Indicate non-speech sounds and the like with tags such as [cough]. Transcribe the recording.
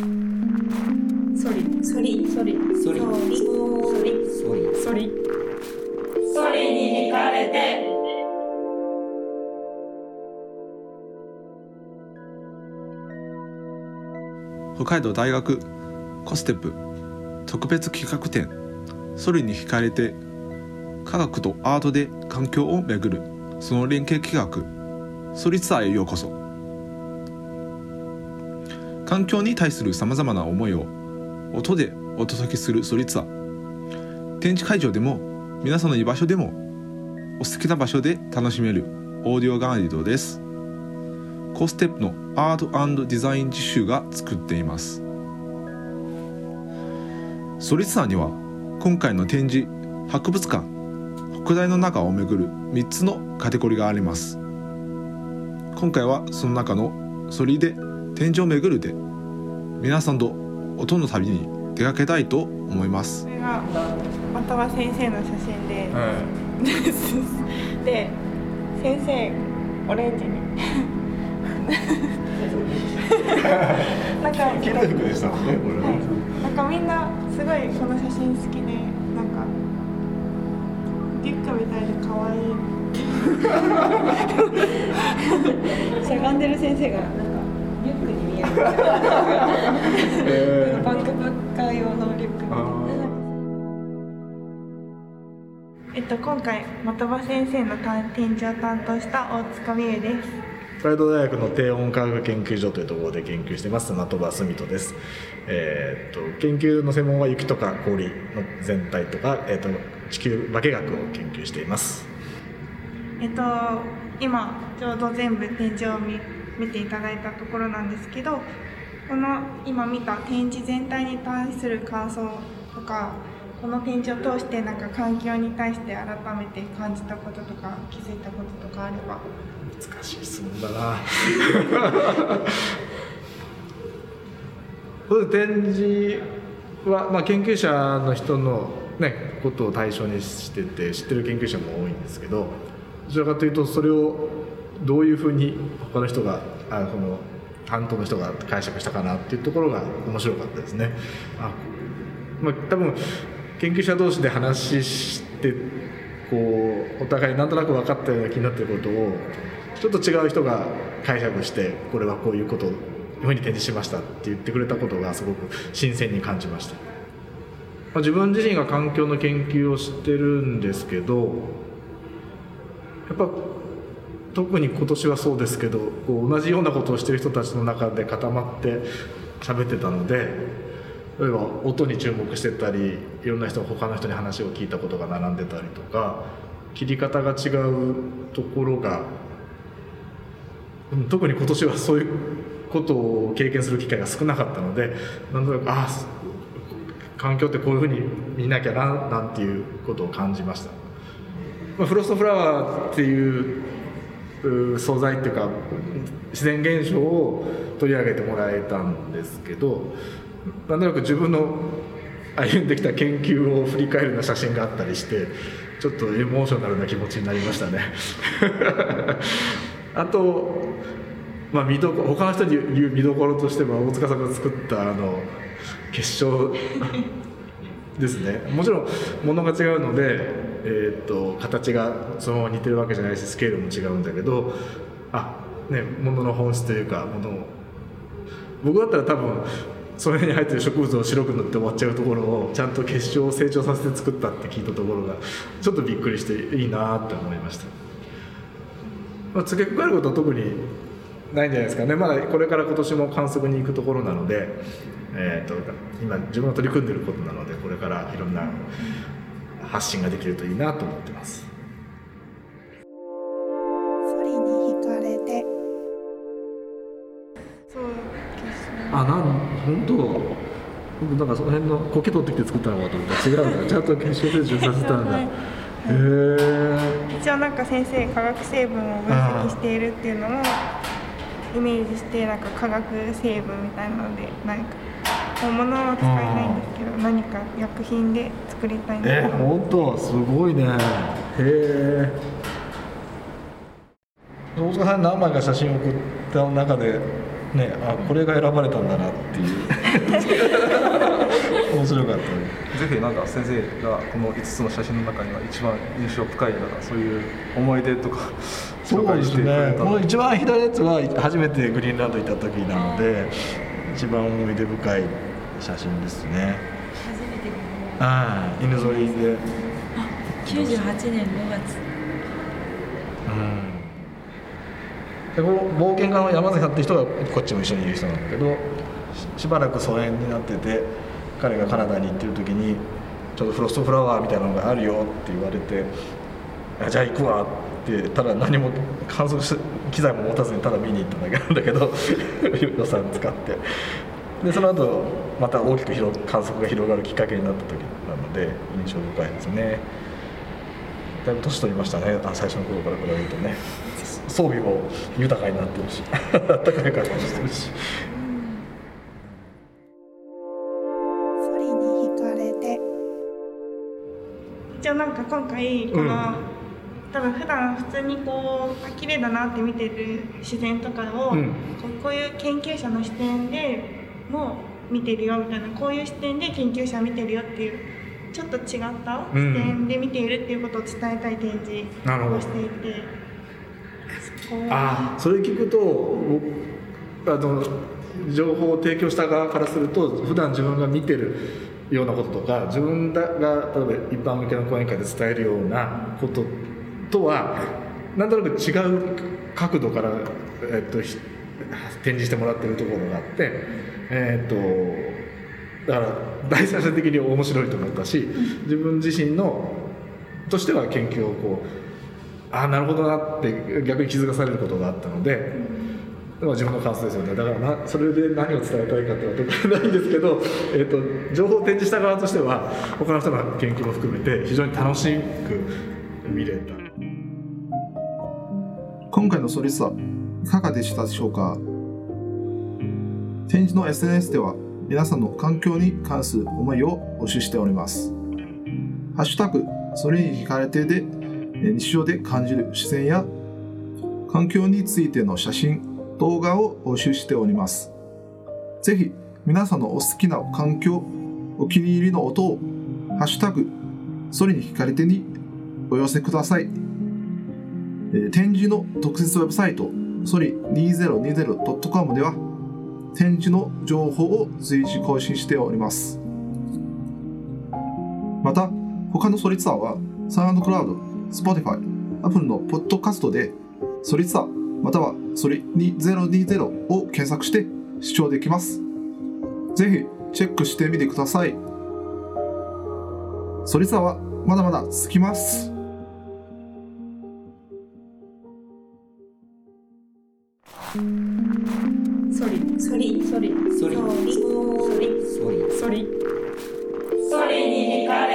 ソリソリソリソリソリソリソリソリソリに惹かれて。北海道大学コステップ特別企画展。ソリに惹かれて科学とアートで環境をめぐる。その連携企画。ソリツアーへようこそ環境に対するさまざまな思いを音でお届けするソリツアー。展示会場でも皆さんの居場所でもお好きな場所で楽しめるオーディオガイドです。コステップのアートデザイン実習が作っています。ソリツアーには今回の展示博物館北大の中を巡る3つのカテゴリーがあります。今回はその中のソリで展示を巡るで皆さんと音の旅に出かけたいと思います。これが的場先生の写真で、[laughs] で先生オレンジに。なんか黄色い服でしたもんねこれは。い、なんかみんなすごいこの写真好きでなんかリュックみたいで可愛い。[laughs] [laughs] しゃがんでる先生がえバックパッカー用のリえっと今回的場先生の展示を担当した大塚美優です。北海道大学の低温科学研究所というところで研究してます的場澄人です、えーっと研究の専門は雪とか氷の全体とか、えーっと地球化学を研究しています。えっと今ちょうど全部展示を見見ていただいたところなんですけどこの今見た展示全体に対する感想とかこの展示を通してなんか環境に対して改めて感じたこととか気づいたこととかあれば。難しい質問だな。[laughs] 展示は、まあ、研究者の人の、ね、ことを対象にしてて知ってる研究者も多いんですけどどちらかというとそれをどういうふうに他の人があこの担当の人が解釈したかなっていうところが面白かったですね。あまあ、多分研究者同士で話してこうお互いなんとなく分かったような気になってることをちょっと違う人が解釈してこれはこういうことをふうに展示しましたって言ってくれたことがすごく新鮮に感じました、まあ、自分自身が環境の研究をしてるんですけどやっぱ特に今年はそうですけどこう同じようなことをしてる人たちの中で固まって喋ってたので例えば音に注目してたりいろんな人他の人に話を聞いたことが並んでたりとか切り方が違うところがうん特に今年はそういうことを経験する機会が少なかったのでなんとなくああ環境ってこういうふうに見なきゃななんていうことを感じました、ま、フロストフラワーっていう素材っていうか自然現象を取り上げてもらえたんですけどなんとなく自分の歩んできた研究を振り返るような写真があったりしてちょっとエモーショナルな気持ちになりましたね。[laughs] あと、まあ、見どこ他の人に言う見どころとしては大塚さんが作ったあの結晶ですね。もちろん物が違うので、えー、と形がそのまま似てるわけじゃないしスケールも違うんだけどあね物の本質というかものを。僕だったら多分その辺に入ってる植物を白く塗って終わっちゃうところをちゃんと結晶を成長させて作ったって聞いたところがちょっとびっくりしていいなって思いました、まあ、付け加えることは特にないんじゃないですかね。まだこれから今年も観測に行くところなので、えー、と今自分が取り組んでることなのでこれからいろんな発信ができるといいなと思ってます。ソリに惹かれて。そう結晶あなん本当？僕なんかその辺の苔取ってきて作ったのかと思った。ら違うんだちゃんと結晶成長させたんだはい。へえ一応なんか先生化学成分を分析しているっていうのもイメージしてなんか化学成分みたいなのでなんか本物は使えないんですけど何か薬品で作りたいな。えと本当すごいね。へえ。大塚さんに何枚か写真を送った中でねあこれが選ばれたんだなっていう。[laughs] 面白かったね。ぜひなんか先生がこの5つの写真の中には一番印象深いなんかそういう思い出とか [laughs] そうですね。この一番左のやつは初めてグリーンランド行った時なので一番思い出深い写真ですね。初めて見はい。犬ぞりで。た98年5月。でこの冒険家の山崎さんって人がこっちも一緒にいる人なんだけどししばらく疎遠になってて彼がカナダに行ってる時にちょっとフロストフラワーみたいなのがあるよって言われてあじゃあ行くわってただ何も観測し機材も持たずにただ見に行っただけなんだけど [laughs] 予算使ってでその後また大きく広観測が広がるきっかけになった時なので印象深いですね。だいぶ年取りましたね。あ最初の頃から比べるとね。装備も豊かになってるし。あったかい格好してるし。ソリに惹かれて。一応なんか今回この、うん。多分普段普通にこうあ綺麗だなって見てる自然とかを、うん。こうこういう研究者の視点でも見てるよみたいなこういう視点で研究者見てるよっていうちょっと違った視点で見ているっていうことを伝えたい展示をしていてそこあそれ聞くとおあの情報を提供した側からすると普段自分が見てるようなこととか自分が例えば一般向けの講演会で伝えるようなこととはなんとなく違う角度から、えっと、ひ展示してもらってるところがあって、えっとだから第三者的に面白いと思ったし自分自身のとしては研究をこうああなるほどなって逆に気づかされることがあったので、まあ、自分の感想ですよね。だからなそれで何を伝えたいかっていうのは特にないんですけど、[laughs] えー、と情報を展示した側としては他の人の研究も含めて非常に楽しく見れた。今回のソリスはいかがでしたでしょうか？展示の SNS では皆さんの環境に関する思いを募集しております。ハッシュタグ、それに惹かれてで日常で感じる視線や環境についての写真、動画を募集しております。ぜひ皆さんのお好きな環境、お気に入りの音をハッシュタグ、それに惹かれてにお寄せください。展示の特設ウェブサイト、ソリ 2020.com では、展示の情報を随時更新しております。また、他のソリツアーは、サウンドクラウド、Spotify、Apple のポッドキャストで、ソリツアー、またはソリ2020を検索して視聴できます。ぜひチェックしてみてください。ソリツアーはまだまだ続きます。ソリソリソリソリソリソリソリソリソリに惹か